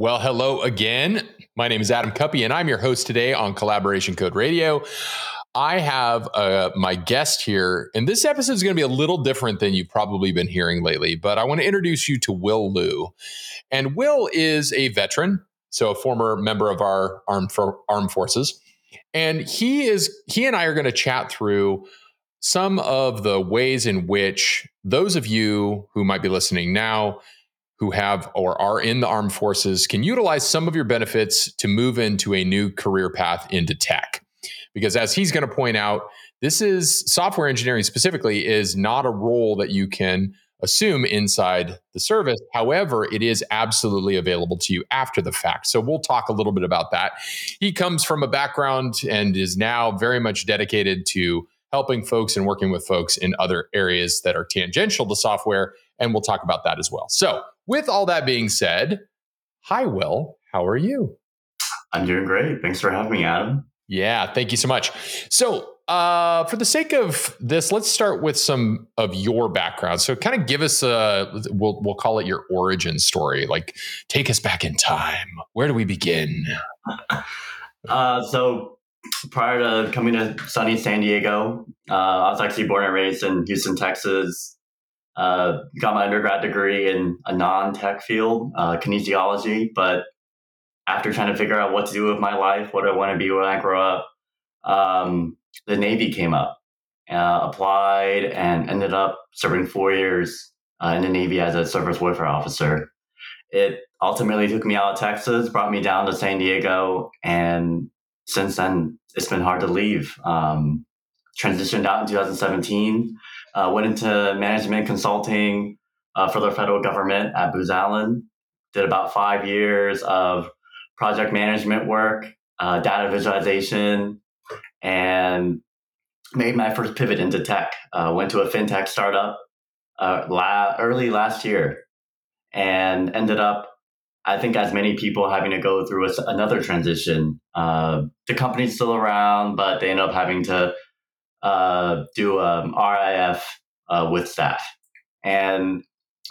Well, hello again. My name is Adam Cuppy, and I'm your host today on Collaboration Code Radio. I have uh, my guest here, and this episode is going to be a little different than you've probably been hearing lately, but I want to introduce you to Will Lu. And Will is a veteran, so a former member of our armed, for, armed forces. And he is he and I are going to chat through some of the ways in which those of you who might be listening now who have or are in the armed forces can utilize some of your benefits to move into a new career path into tech. Because as he's going to point out, this is software engineering specifically is not a role that you can assume inside the service. However, it is absolutely available to you after the fact. So we'll talk a little bit about that. He comes from a background and is now very much dedicated to helping folks and working with folks in other areas that are tangential to software. And we'll talk about that as well. So with all that being said, hi, Will. How are you? I'm doing great. Thanks for having me, Adam. Yeah, thank you so much. So, uh, for the sake of this, let's start with some of your background. So, kind of give us a we'll we'll call it your origin story. Like, take us back in time. Where do we begin? uh, so, prior to coming to sunny San Diego, uh, I was actually born and raised in Houston, Texas. Uh, got my undergrad degree in a non-tech field, uh, kinesiology. But after trying to figure out what to do with my life, what I want to be when I grow up, um, the Navy came up. Uh, applied and ended up serving four years uh, in the Navy as a surface warfare officer. It ultimately took me out of Texas, brought me down to San Diego, and since then it's been hard to leave. Um, transitioned out in 2017 uh, went into management consulting uh, for the federal government at Booz Allen. Did about five years of project management work, uh, data visualization, and made my first pivot into tech. Uh, went to a fintech startup uh, la- early last year and ended up I think as many people having to go through another transition. Uh, the company's still around, but they end up having to uh, do um, RIF uh, with staff. And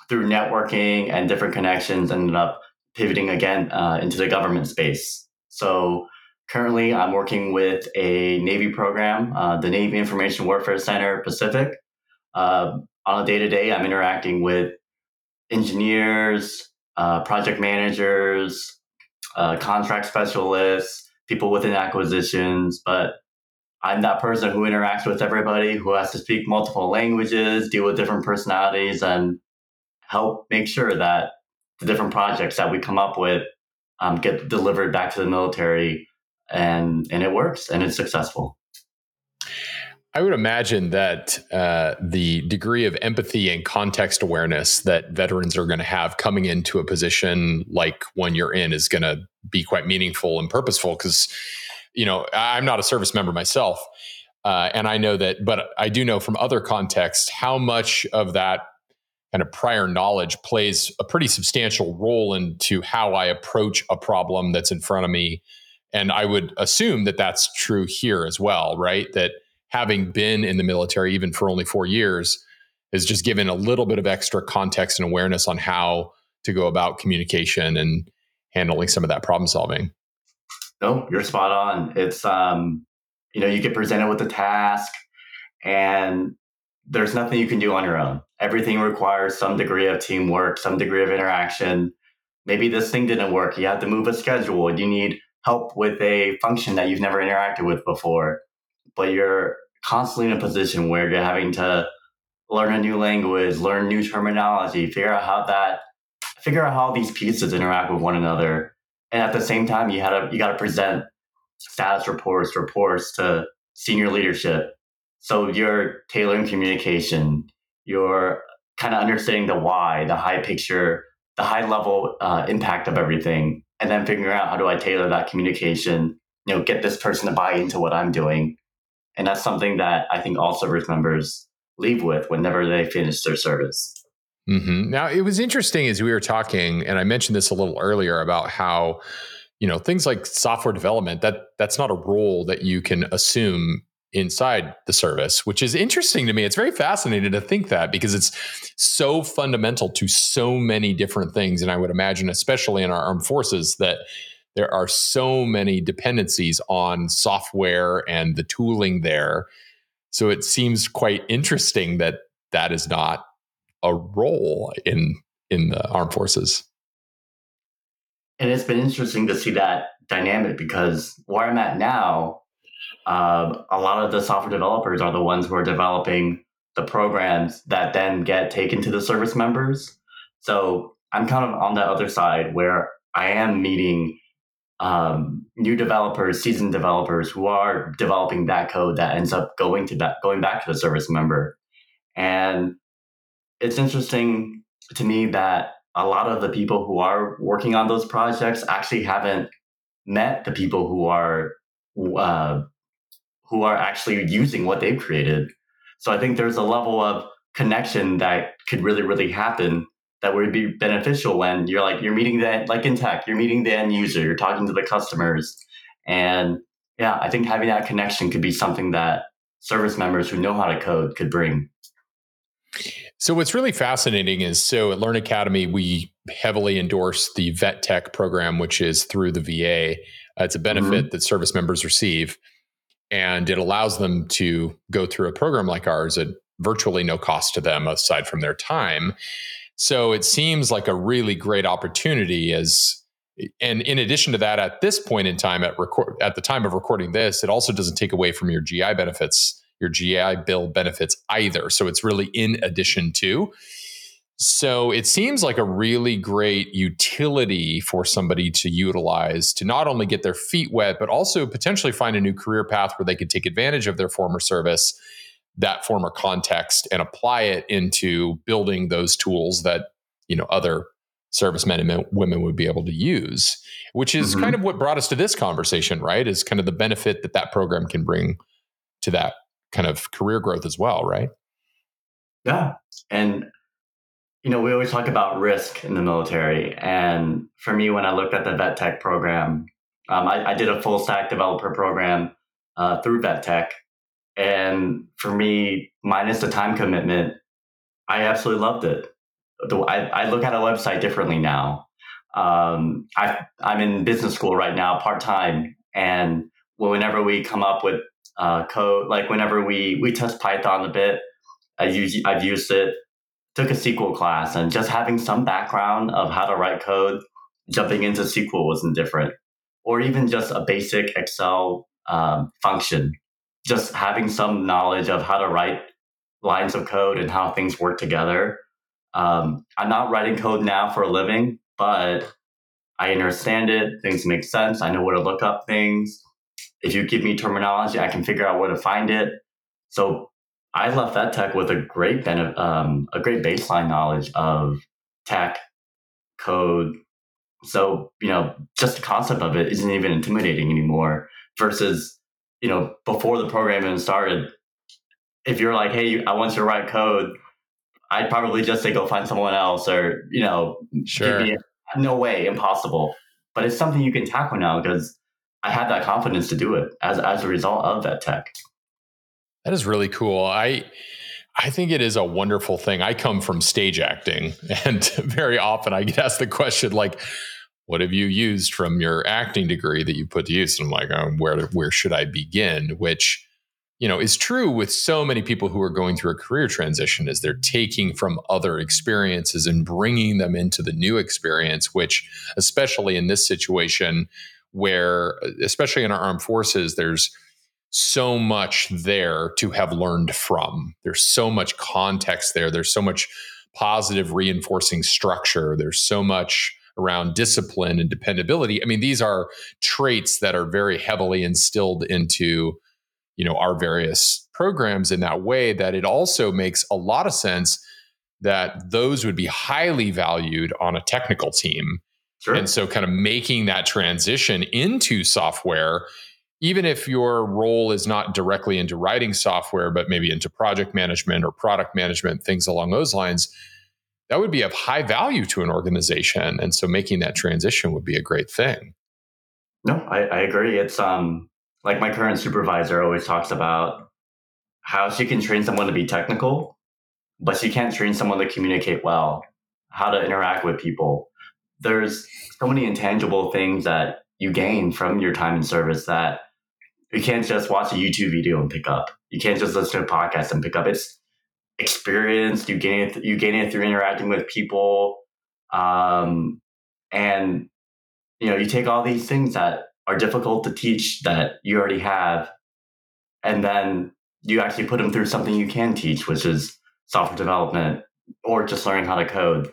through networking and different connections, ended up pivoting again uh, into the government space. So currently, I'm working with a Navy program, uh, the Navy Information Warfare Center Pacific. Uh, on a day to day, I'm interacting with engineers, uh, project managers, contract specialists, people within acquisitions, but I'm that person who interacts with everybody, who has to speak multiple languages, deal with different personalities, and help make sure that the different projects that we come up with um, get delivered back to the military and and it works and it's successful. I would imagine that uh, the degree of empathy and context awareness that veterans are going to have coming into a position like one you're in is going to be quite meaningful and purposeful because you know, I'm not a service member myself. Uh, and I know that, but I do know from other contexts how much of that kind of prior knowledge plays a pretty substantial role into how I approach a problem that's in front of me. And I would assume that that's true here as well, right? That having been in the military, even for only four years, is just given a little bit of extra context and awareness on how to go about communication and handling some of that problem solving. No, you're spot on. It's um, you know, you get presented with a task and there's nothing you can do on your own. Everything requires some degree of teamwork, some degree of interaction. Maybe this thing didn't work. You have to move a schedule. You need help with a function that you've never interacted with before. But you're constantly in a position where you're having to learn a new language, learn new terminology, figure out how that figure out how these pieces interact with one another and at the same time you had to you got to present status reports reports to senior leadership. So you're tailoring communication you're kind of understanding the why the high picture the high level uh, impact of everything and then figuring out how do i tailor that communication you know get this person to buy into what i'm doing. And that's something that i think all service members leave with whenever they finish their service Mm-hmm. Now, it was interesting as we were talking, and I mentioned this a little earlier about how, you know, things like software development that that's not a role that you can assume inside the service, which is interesting to me. It's very fascinating to think that because it's so fundamental to so many different things. And I would imagine, especially in our armed forces, that there are so many dependencies on software and the tooling there. So it seems quite interesting that that is not a role in in the armed forces. And it's been interesting to see that dynamic because where I'm at now, um, a lot of the software developers are the ones who are developing the programs that then get taken to the service members. So I'm kind of on the other side where I am meeting um, new developers, seasoned developers who are developing that code that ends up going to that going back to the service member. And it's interesting to me that a lot of the people who are working on those projects actually haven't met the people who are uh, who are actually using what they've created. So I think there's a level of connection that could really, really happen that would be beneficial when you're like you're meeting the like in tech, you're meeting the end user, you're talking to the customers. And yeah, I think having that connection could be something that service members who know how to code could bring. So what's really fascinating is so at Learn Academy we heavily endorse the VET TEC program, which is through the VA. Uh, it's a benefit mm-hmm. that service members receive and it allows them to go through a program like ours at virtually no cost to them aside from their time so it seems like a really great opportunity as and in addition to that at this point in time at record at the time of recording this it also doesn't take away from your gi benefits your gi bill benefits either so it's really in addition to so it seems like a really great utility for somebody to utilize to not only get their feet wet, but also potentially find a new career path where they could take advantage of their former service, that former context, and apply it into building those tools that you know other servicemen and women would be able to use. Which is mm-hmm. kind of what brought us to this conversation, right? Is kind of the benefit that that program can bring to that kind of career growth as well, right? Yeah, and you know, we always talk about risk in the military. And for me, when I looked at the VET TEC program, um, I, I, did a full stack developer program uh, through VET TEC. And for me, minus the time commitment, I absolutely loved it. I, I look at a website differently now. Um, I, I'm in business school right now, part time. And whenever we come up with uh, code, like whenever we, we test Python a bit, I use, I've used it took a SQL class and just having some background of how to write code, jumping into SQL wasn't different. Or even just a basic Excel um, function, just having some knowledge of how to write lines of code and how things work together. Um, I'm not writing code now for a living, but I understand it. Things make sense. I know where to look up things. If you give me terminology, I can figure out where to find it. So I left VET TEC with a great benefit, um, a great baseline knowledge of tech, code. So, you know, just the concept of it isn't even intimidating anymore versus, you know, before the program even started, if you're like, hey, I want you to write code, I'd probably just say go find someone else or, you know, sure. No way, impossible. But it's something you can tackle now because I had that confidence to do it as, as a result of VET TEC. That is really cool. I I think it is a wonderful thing. I come from stage acting, and very often I get asked the question like, "What have you used from your acting degree that you put to use?" And I'm like, oh, "Where where should I begin?" Which you know is true with so many people who are going through a career transition is they're taking from other experiences and bringing them into the new experience which especially in this situation where uh, especially in our armed forces there's so much there to have learned from. There's so much context there. There's so much positive reinforcing structure. There's so much around discipline and dependability. I mean, these are traits that are very heavily instilled into, you know, our various programs in that way that it also makes a lot of sense that those would be highly valued on a technical team. Sure. And so kind of making that transition into software even if your role is not directly into writing software, but maybe into project management or product management, things along those lines, that would be of high value to an organization. And so making that transition would be a great thing. No, I, I agree. It's um like my current supervisor always talks about how she can train someone to be technical, but she can't train someone to communicate well, how to interact with people. There's so many intangible things that you gain from your time in service that you can't just watch a YouTube video and pick up. You can't just listen to a podcast and pick up. It's experience. You gain it. You gain it through interacting with people, um, and you know you take all these things that are difficult to teach that you already have, and then you actually put them through something you can teach, which is software development or just learning how to code.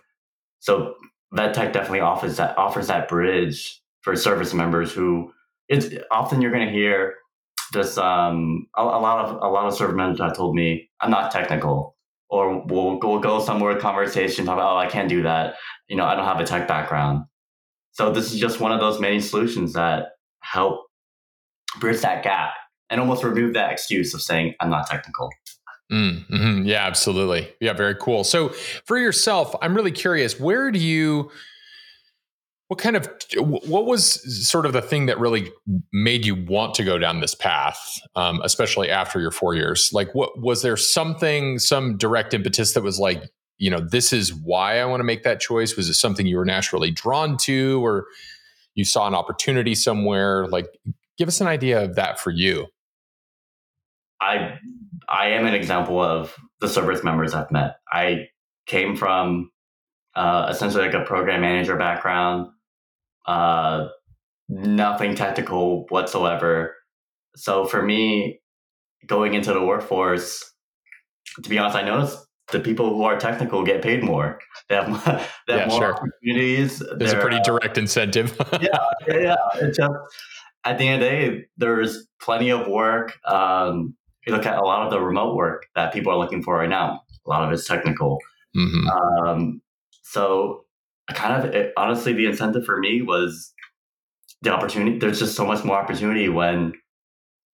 So VET TEC definitely offers that offers that bridge for service members who it's often you're going to hear this um a, a, lot of a lot of service members have told me I'm not technical or we'll, we'll go somewhere conversation talk about oh I can't do that you know I don't have a tech background so this is just one of those many solutions that help bridge that gap and almost remove that excuse of saying I'm not technical. Mm, hmm Yeah, absolutely. Yeah, very cool. So for yourself, I'm really curious, where do you what kind of what was sort of the thing that really made you want to go down this path um, especially after your four years? Like what was there something some direct impetus that was like you know this is why i want to make that choice? Was it something you were naturally drawn to or you saw an opportunity somewhere? Like give us an idea of that for you. I i am an example of the service members i've met i came from uh, essentially like a program manager background uh, nothing technical whatsoever. So for me, going into the workforce, to be honest, I noticed the people who are technical get paid more. They have, they have yeah, more sure. opportunities. There's a pretty direct incentive. yeah, yeah. It's just at the end of the day, there's plenty of work. Um, you look at a lot of the remote work that people are looking for right now, a lot of it's technical. Mm-hmm. Um, so kind of it, honestly, the incentive for me was the opportunity. There's just so much more opportunity when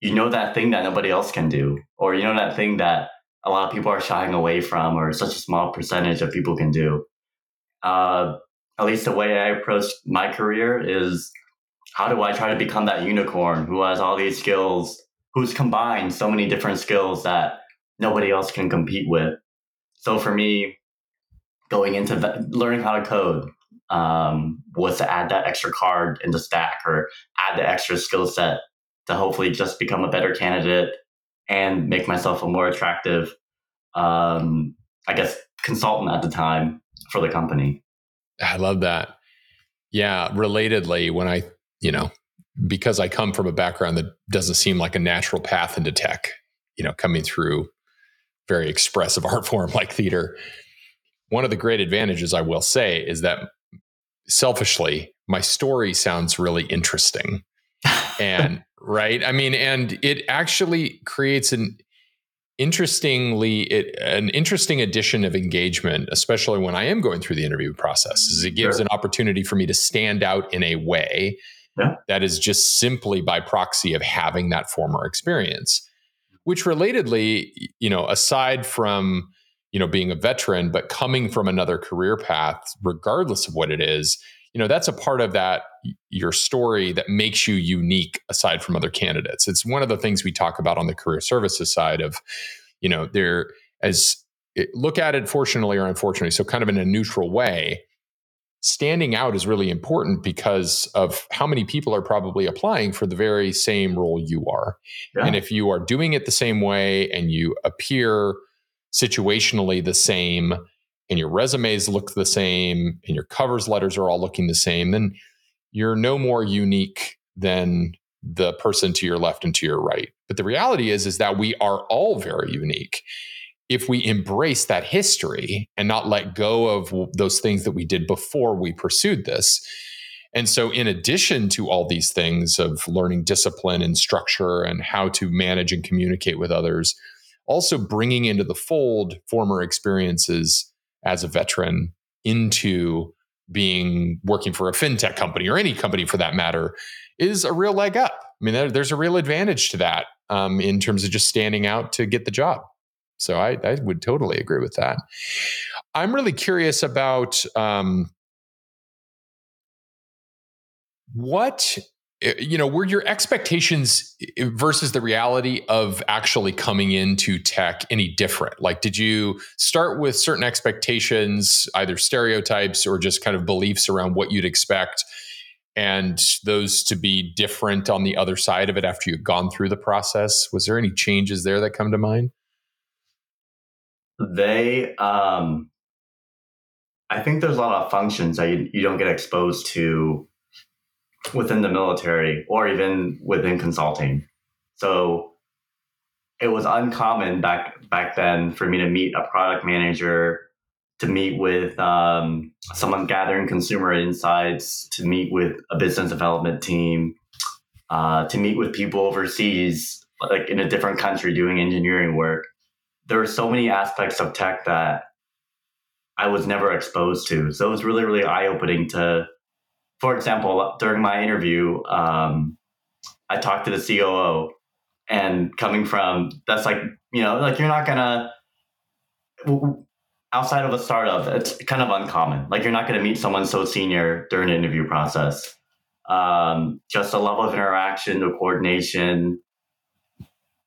you know that thing that nobody else can do, or you know that thing that a lot of people are shying away from, or such a small percentage of people can do. Uh, at least the way I approach my career is how do I try to become that unicorn who has all these skills, who's combined so many different skills that nobody else can compete with. So for me, going into the, learning how to code um, was to add that extra card in the stack or add the extra skill set to hopefully just become a better candidate and make myself a more attractive, um, I guess, consultant at the time for the company. I love that. Yeah. Relatedly, when I, you know, because I come from a background that doesn't seem like a natural path into tech, you know, coming through very expressive art form like theater, one of the great advantages I will say is that selfishly, my story sounds really interesting. and right, I mean, and it actually creates an interestingly it, an interesting addition of engagement especially when i am going through the interview process is it gives sure. an opportunity for me to stand out in a way that is just simply by proxy of having that former experience which relatedly you know aside from you know being a veteran but coming from another career path regardless of what it is you know that's a part of that your story that makes you unique aside from other candidates. It's one of the things we talk about on the career services side of you know there as it, look at it fortunately or unfortunately so kind of in a neutral way standing out is really important because of how many people are probably applying for the very same role you are yeah. and if you are doing it the same way and you appear situationally the same and your resumes look the same and your covers letters are all looking the same, then you're no more unique than the person to your left and to your right. But the reality is is that we are all very unique. If we embrace that history and not let go of those things that we did before we pursued this. And so, in addition to all these things of learning discipline and structure and how to manage and communicate with others, also bringing into the fold former experiences as a veteran into being working for a fintech company or any company for that matter is a real leg up. I mean, there, there's a real advantage to that um, in terms of just standing out to get the job. So I, I would totally agree with that. I'm really curious about um, what eh, you know, were your expectations eh, versus the reality of actually coming into tech any different? Like, did you start with certain expectations, either stereotypes or just kind of beliefs around what you'd expect, and those to be different on the other side of it after you'd gone through the process? Was there any changes there that come to mind? They, um, I think there's a lot of functions that you, you don't get exposed to within the military or even within consulting. So it was uncommon back back then for me to meet a product manager, to meet with um, someone gathering consumer insights, to meet with a business development team, uh, to meet with people overseas, like in a different country doing engineering work. There were so many aspects of tech that I was never exposed to. So it was really, really eye opening to for example, during my interview, um, I talked to the COO, and coming from that's like you know like you're not gonna outside of a startup, it's kind of uncommon. Like you're not gonna meet someone so senior during an interview process. Um, just the level of interaction, the coordination,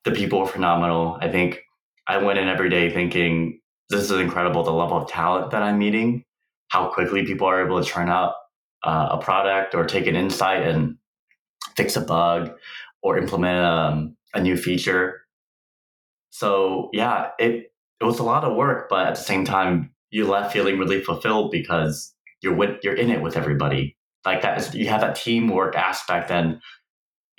the people are phenomenal. I think I went in every day thinking this is incredible. The level of talent that I'm meeting, how quickly people are able to turn out uh, a product or take an insight and fix a bug or implement um, a new feature. So yeah, it it was a lot of work, but at the same time, you left feeling really fulfilled because you're with you're in it with everybody. Like that, is, you have that teamwork aspect, and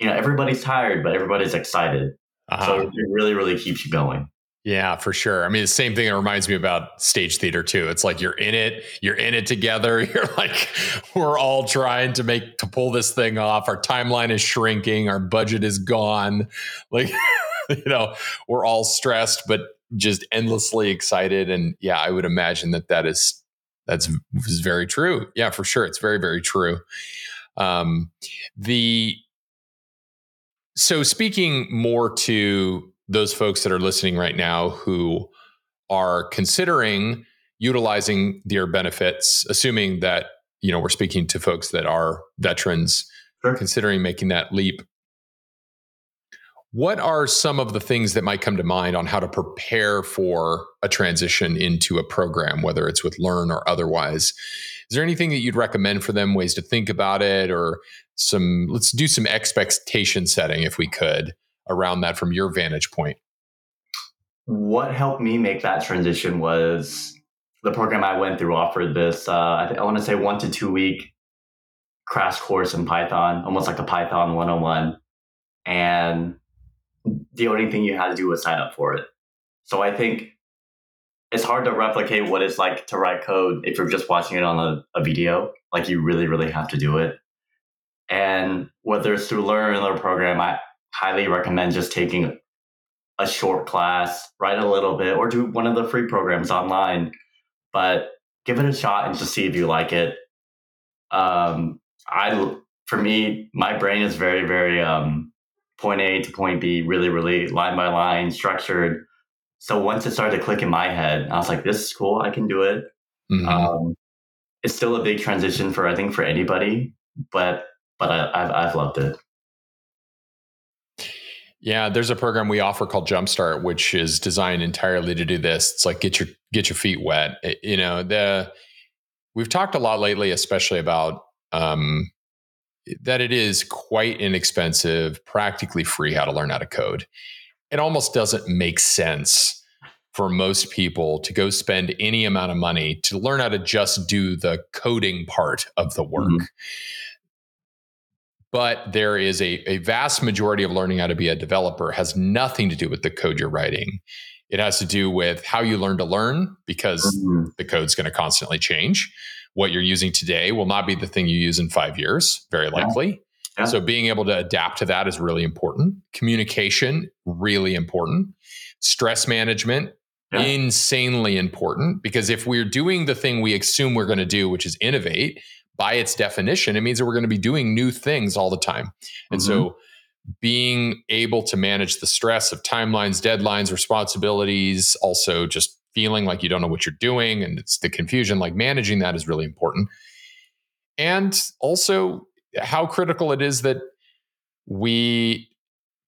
you know everybody's tired, but everybody's excited. Uh-huh. So it really, really keeps you going. Yeah, for sure. I mean, the same thing. It reminds me about stage theater too. It's like you're in it, you're in it together. You're like, we're all trying to make to pull this thing off. Our timeline is shrinking. Our budget is gone. Like, you know, we're all stressed, but just endlessly excited. And yeah, I would imagine that that is that's is very true. Yeah, for sure. It's very very true. Um, the so speaking more to those folks that are listening right now who are considering utilizing their benefits, assuming that you know we're speaking to folks that are veterans, sure. considering making that leap. What are some of the things that might come to mind on how to prepare for a transition into a program, whether it's with Learn or otherwise? Is there anything that you'd recommend for them, ways to think about it, or some, let's do some expectation setting if we could around that from your vantage point? What helped me make that transition was the program I went through offered this, uh, I, want to say one to two week crash course in Python, almost like a Python 101. And the only thing you had to do was sign up for it. So I think it's hard to replicate what it's like to write code if you're just watching it on a, a video. Like you really, really have to do it. And whether it's through Learn or program, I, highly recommend just taking a short class, write a little bit, or do one of the free programs online. But give it a shot and just see if you like it. Um, I, for me, my brain is very, very um, point A to point B, really, really line by line, structured. So once it started to click in my head, I was like, "This is cool. I can do it." Mm-hmm. Um, it's still a big transition for I think for anybody, but but I, I've I've loved it. Yeah, there's a program we offer called Jumpstart, which is designed entirely to do this. It's like get your get your feet wet. It, you know, the we've talked a lot lately, especially about um, that it is quite inexpensive, practically free how to learn how to code. It almost doesn't make sense for most people to go spend any amount of money to learn how to just do the coding part of the work. Mm-hmm but there is a, a vast majority of learning how to be a developer has nothing to do with the code you're writing. It has to do with how you learn to learn because mm-hmm. the code's going to constantly change. What you're using today will not be the thing you use in five years, very likely. Yeah. Yeah. So being able to adapt to that is really important. Communication, really important. Stress management, yeah. insanely important because if we're doing the thing we assume we're going to do, which is innovate, by its definition, it means that we're going to be doing new things all the time. And mm-hmm. so being able to manage the stress of timelines, deadlines, responsibilities, also just feeling like you don't know what you're doing and it's the confusion, like managing that is really important. And also how critical it is that we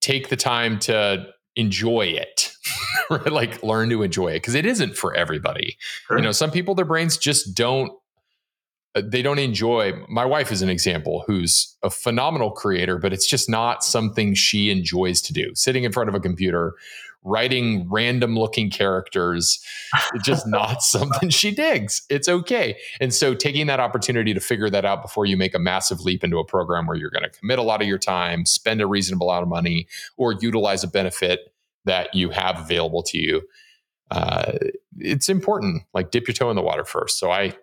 take the time to enjoy it, right? like learn to enjoy it because it isn't for everybody. Sure. You know, some people their brains just don't they don't enjoy my wife is an example who's a phenomenal creator but it's just not something she enjoys to do. Sitting in front of a computer writing random looking characters it's just not something she digs. It's okay. And so taking that opportunity to figure that out before you make a massive leap into a program where you're going to commit a lot of your time spend a reasonable amount of money or utilize a benefit that you have available to you uh, it's important. Like dip your toe in the water first. So i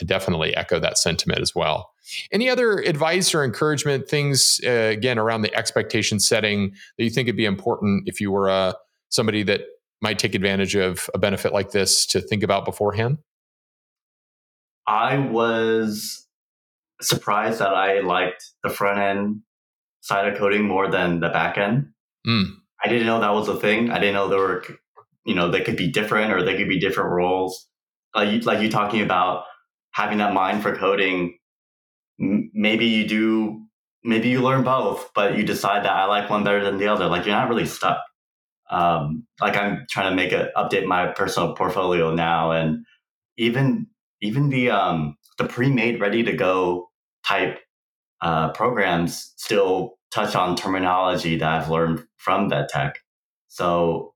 I definitely echo that sentiment as well. Any other advice or encouragement things uh, again around the expectation setting that you think would be important if you were uh, somebody that might take advantage of a benefit like this to think about beforehand? I was surprised that I liked the front end side of coding more than the back end. Mm. I didn't know that was a thing. I didn't know there were, you know, they could be different or they could be different roles. Like you, like you talking about having that mind for coding, maybe you do, maybe you learn both, but you decide that I like one better than the other. Like you're not really stuck. Um, like I'm trying to make a update my personal portfolio now, and even even the um, the pre-made, ready to go type uh, programs still touch on terminology that I've learned from VET TEC. So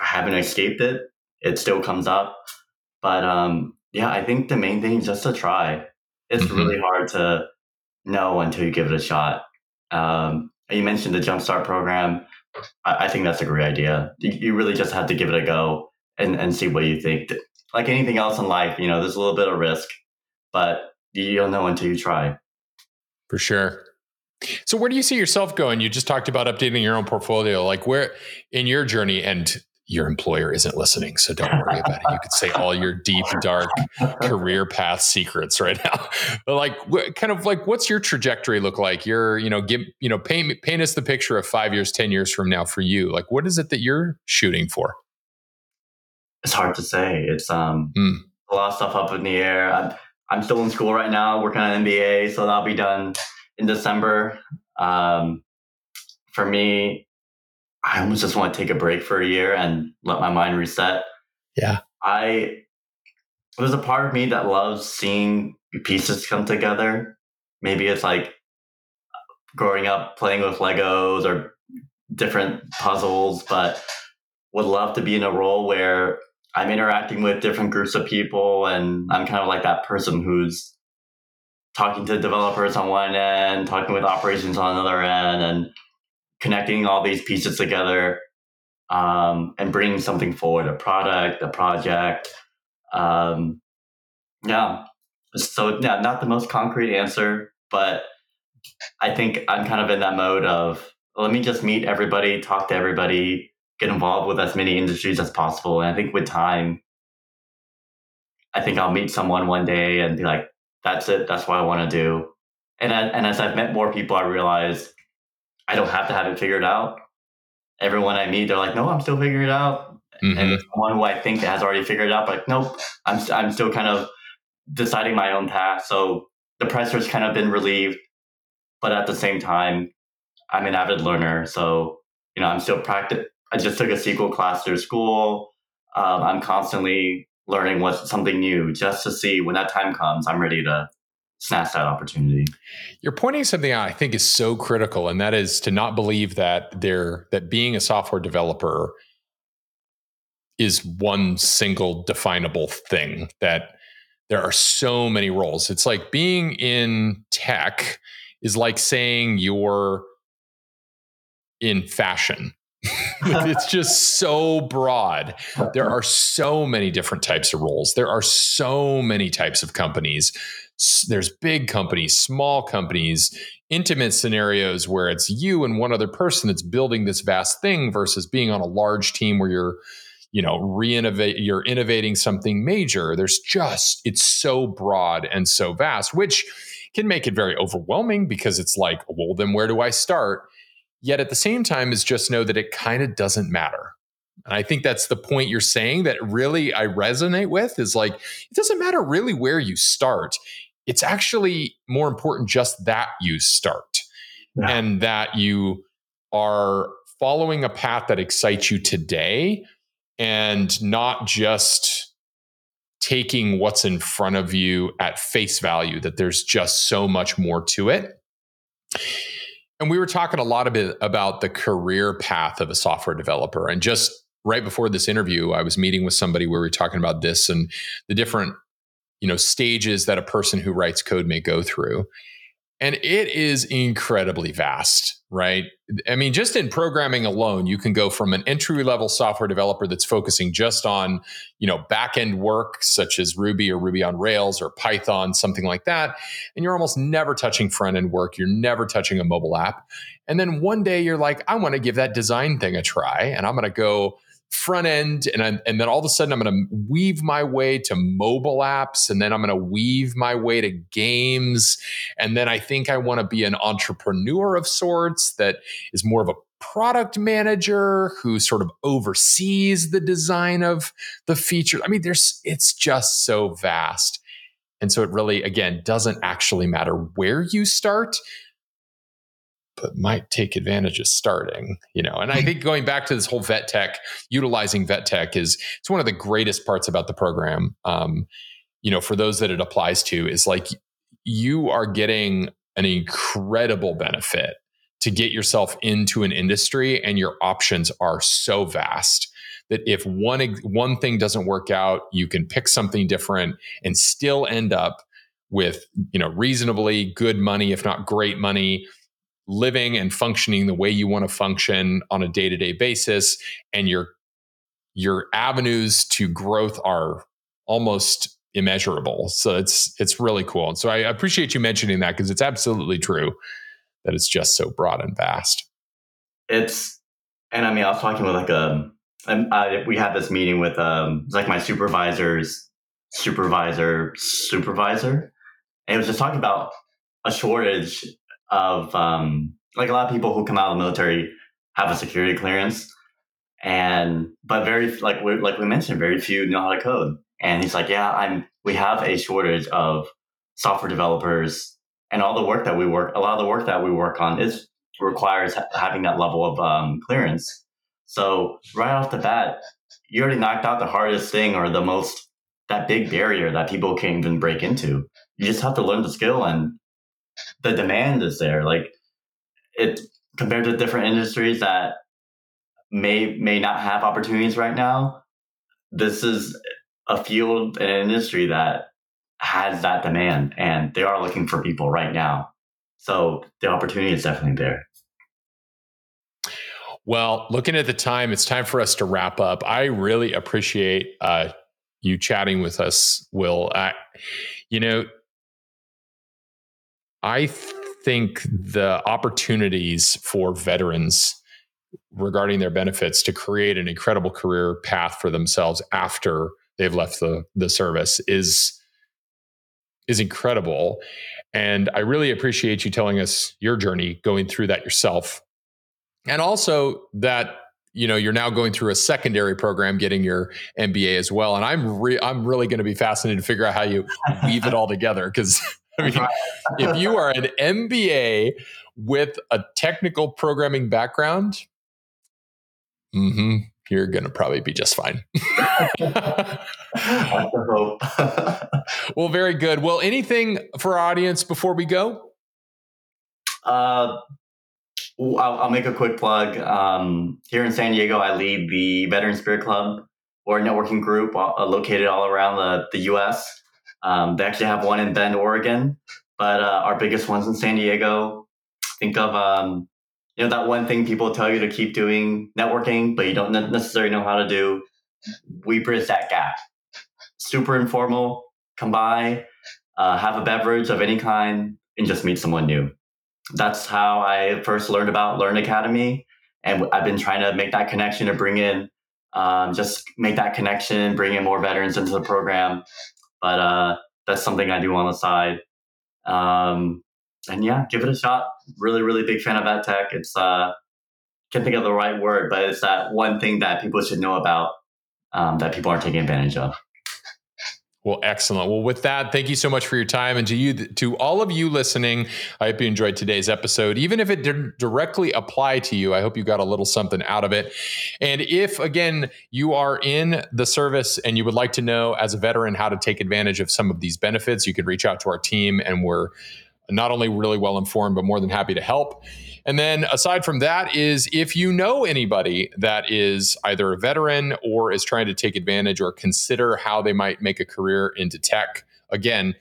I haven't escaped it. It still comes up, but um, yeah, I think the main thing is just to try. It's mm-hmm. really hard to know until you give it a shot. Um, you mentioned the Jumpstart program. I, I, think that's a great idea. You, you, really just have to give it a go and, and see what you think. Like anything else in life, you know, there's a little bit of risk, but you don't know until you try. For sure. So where do you see yourself going? You just talked about updating your own portfolio. Like where in your journey, and your employer isn't listening, so don't worry about it. You could say all your deep, dark career path secrets right now. But like, kind of like, what's your trajectory look like? You're, you know, give, you know, paint paint us the picture of five years, ten years from now for you. Like, what is it that you're shooting for? It's hard to say. It's um mm. a lot of stuff up in the air. I'm I'm still in school right now, working on MBA, so that'll be done in December. Um, for me, I almost just want to take a break for a year and let my mind reset. Yeah. I there's a part of me that loves seeing pieces come together. Maybe it's like growing up playing with Legos or different puzzles, but would love to be in a role where I'm interacting with different groups of people and I'm kind of like that person who's talking to developers on one end, talking with operations on another end, and connecting all these pieces together um, and bringing something forward a product, a project. Um, yeah. So, yeah, not the most concrete answer, but I think I'm kind of in that mode of let me just meet everybody, talk to everybody, get involved with as many industries as possible. And I think with time, I think I'll meet someone one day and be like, that's it. That's what I want to do. And, and as I've met more people, I realize I don't have to have it figured out. Everyone I meet, they're like, no, I'm still figuring it out. Mm-hmm. And one who I think has already figured it out, like, nope, I'm, I'm still kind of deciding my own path. So the pressure's kind of been relieved. But at the same time, I'm an avid learner. So, you know, I'm still practice. I just took a SQL class through school. Um, I'm constantly learning what's something new just to see when that time comes, I'm ready to snatch that opportunity. You're pointing something out I think is so critical, and that is to not believe that there that being a software developer is one single definable thing. That there are so many roles. It's like being in tech is like saying you're in fashion. it's just so broad. There are so many different types of roles. There are so many types of companies there's big companies, small companies, intimate scenarios where it's you and one other person that's building this vast thing versus being on a large team where you're you know reinnovate you're innovating something major there's just it's so broad and so vast which can make it very overwhelming because it's like well then where do i start yet at the same time is just know that it kind of doesn't matter and I think that's the point you're saying that really I resonate with is like, it doesn't matter really where you start. It's actually more important just that you start. yeah. and that you are following a path that excites you today and not just taking what's in front of you at face value, that there's just so much more to it. And we were talking a lot bit about the career path of a software developer. And just right before this interview, I was meeting with somebody where we were talking about this and the different, you know, stages that a person who writes code may go through. And it is incredibly vast, right? I mean, just in programming alone, you can go from an entry level software developer that's focusing just on, you know, back end work such as Ruby or Ruby on Rails or Python, something like that. And you're almost never touching front end work. You're never touching a mobile app. And then one day you're like, I want to give that design thing a try and I'm going to go front end and I, and then all of a sudden I'm going to weave my way to mobile apps and then I'm going to weave my way to games and then I think I want to be an entrepreneur of sorts that is more of a product manager who sort of oversees the design of the feature. I mean there's it's just so vast. And so it really again doesn't actually matter where you start but might take advantage of starting, you know. And I think going back to this whole VET TEC, utilizing VET TEC is it's one of the greatest parts about the program. Um, you know, for those that it applies to, is like you are getting an incredible benefit to get yourself into an industry, and your options are so vast that if one one thing doesn't work out, you can pick something different and still end up with you know reasonably good money, if not great money living and functioning the way you want to function on a day-to-day basis and your your avenues to growth are almost immeasurable. So it's it's really cool. And so i appreciate you mentioning that because it's absolutely true that it's just so broad and vast. It's and i mean i was talking with like a um, I, we had this meeting with um like my supervisor's supervisor supervisor and it was just talking about a shortage of um, like a lot of people who come out of the military have a security clearance, and but very like we like we mentioned, very few know how to code. And he's like, yeah, I'm. We have a shortage of software developers, and all the work that we work, a lot of the work that we work on is requires ha- having that level of um, clearance. So right off the bat, you already knocked out the hardest thing or the most that big barrier that people can't even break into. You just have to learn the skill and the demand is there. Like it compared to different industries that may may not have opportunities right now. This is a field and an industry that has that demand, and they are looking for people right now. So the opportunity is definitely there. Well, looking at the time, it's time for us to wrap up. I really appreciate uh, you chatting with us, Will. I, you know, I think the opportunities for veterans regarding their benefits to create an incredible career path for themselves after they've left the, the service is is incredible. And i really appreciate you telling us your journey going through that yourself. And also that you know you're now going through a secondary program getting your mba as well. And i'm re- i'm really going to be fascinated to figure out how you weave it all together because I mean, if you are an MBA with a technical programming background, mm-hmm, you're going to probably be just fine. well, very good. Well, anything for our audience before we go? Uh, I'll, I'll, make a quick plug. Um, here in San Diego, I lead the Veterans Beer Club or networking group uh, located all around the, the U.S. Um, they actually have one in Bend, Oregon, but uh, our biggest one's in San Diego. Think of um, you know that one thing people tell you to keep doing networking, but you don't necessarily know how to do. We bridge that gap. Super informal. Come by, uh, have a beverage of any kind, and just meet someone new. That's how I first learned about Learn Academy, and I've been trying to make that connection to bring in, um, just make that connection, bring in more veterans into the program but uh, that's something I do on the side. Um, and yeah, give it a shot. Really, really big fan of VET TEC. It's uh, can't think of the right word, but it's that one thing that people should know about um, that people aren't taking advantage of. Well, excellent. Well, with that, thank you so much for your time, and to you, to all of you listening. I hope you enjoyed today's episode, even if it didn't directly apply to you. I hope you got a little something out of it. And if again you are in the service and you would like to know as a veteran how to take advantage of some of these benefits, you could reach out to our team, and we're not only really well informed, but more than happy to help. And then aside from that is if you know anybody that is either a veteran or is trying to take advantage or consider how they might make a career into tech, again,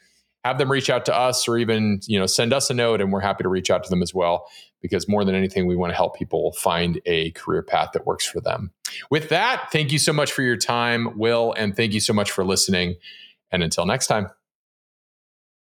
have them reach out to us or even, you know, send us a note and we're happy to reach out to them as well because more than anything we want to help people find a career path that works for them. With that, thank you so much for your time, Will, and thank you so much for listening. And until next time.